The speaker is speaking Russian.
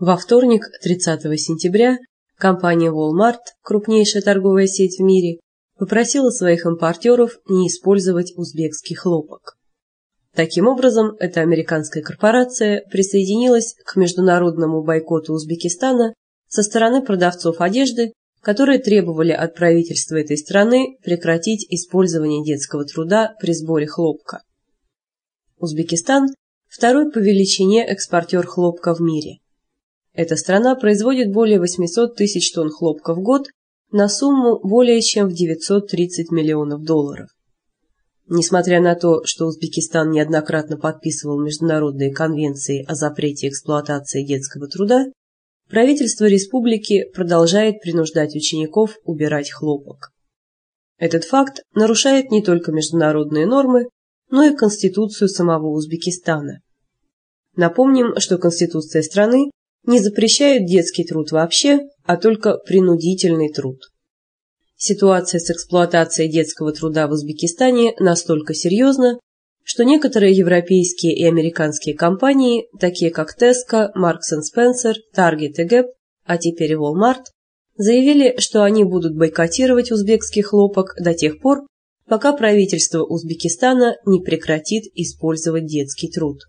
Во вторник, 30 сентября, компания Walmart, крупнейшая торговая сеть в мире, попросила своих импортеров не использовать узбекский хлопок. Таким образом, эта американская корпорация присоединилась к международному бойкоту Узбекистана со стороны продавцов одежды, которые требовали от правительства этой страны прекратить использование детского труда при сборе хлопка. Узбекистан – второй по величине экспортер хлопка в мире. Эта страна производит более 800 тысяч тонн хлопка в год на сумму более чем в 930 миллионов долларов. Несмотря на то, что Узбекистан неоднократно подписывал международные конвенции о запрете эксплуатации детского труда, правительство республики продолжает принуждать учеников убирать хлопок. Этот факт нарушает не только международные нормы, но и Конституцию самого Узбекистана. Напомним, что Конституция страны не запрещают детский труд вообще, а только принудительный труд. Ситуация с эксплуатацией детского труда в Узбекистане настолько серьезна, что некоторые европейские и американские компании, такие как Tesco, Marks Spencer, Target и Gap, а теперь и Walmart, заявили, что они будут бойкотировать узбекский хлопок до тех пор, пока правительство Узбекистана не прекратит использовать детский труд.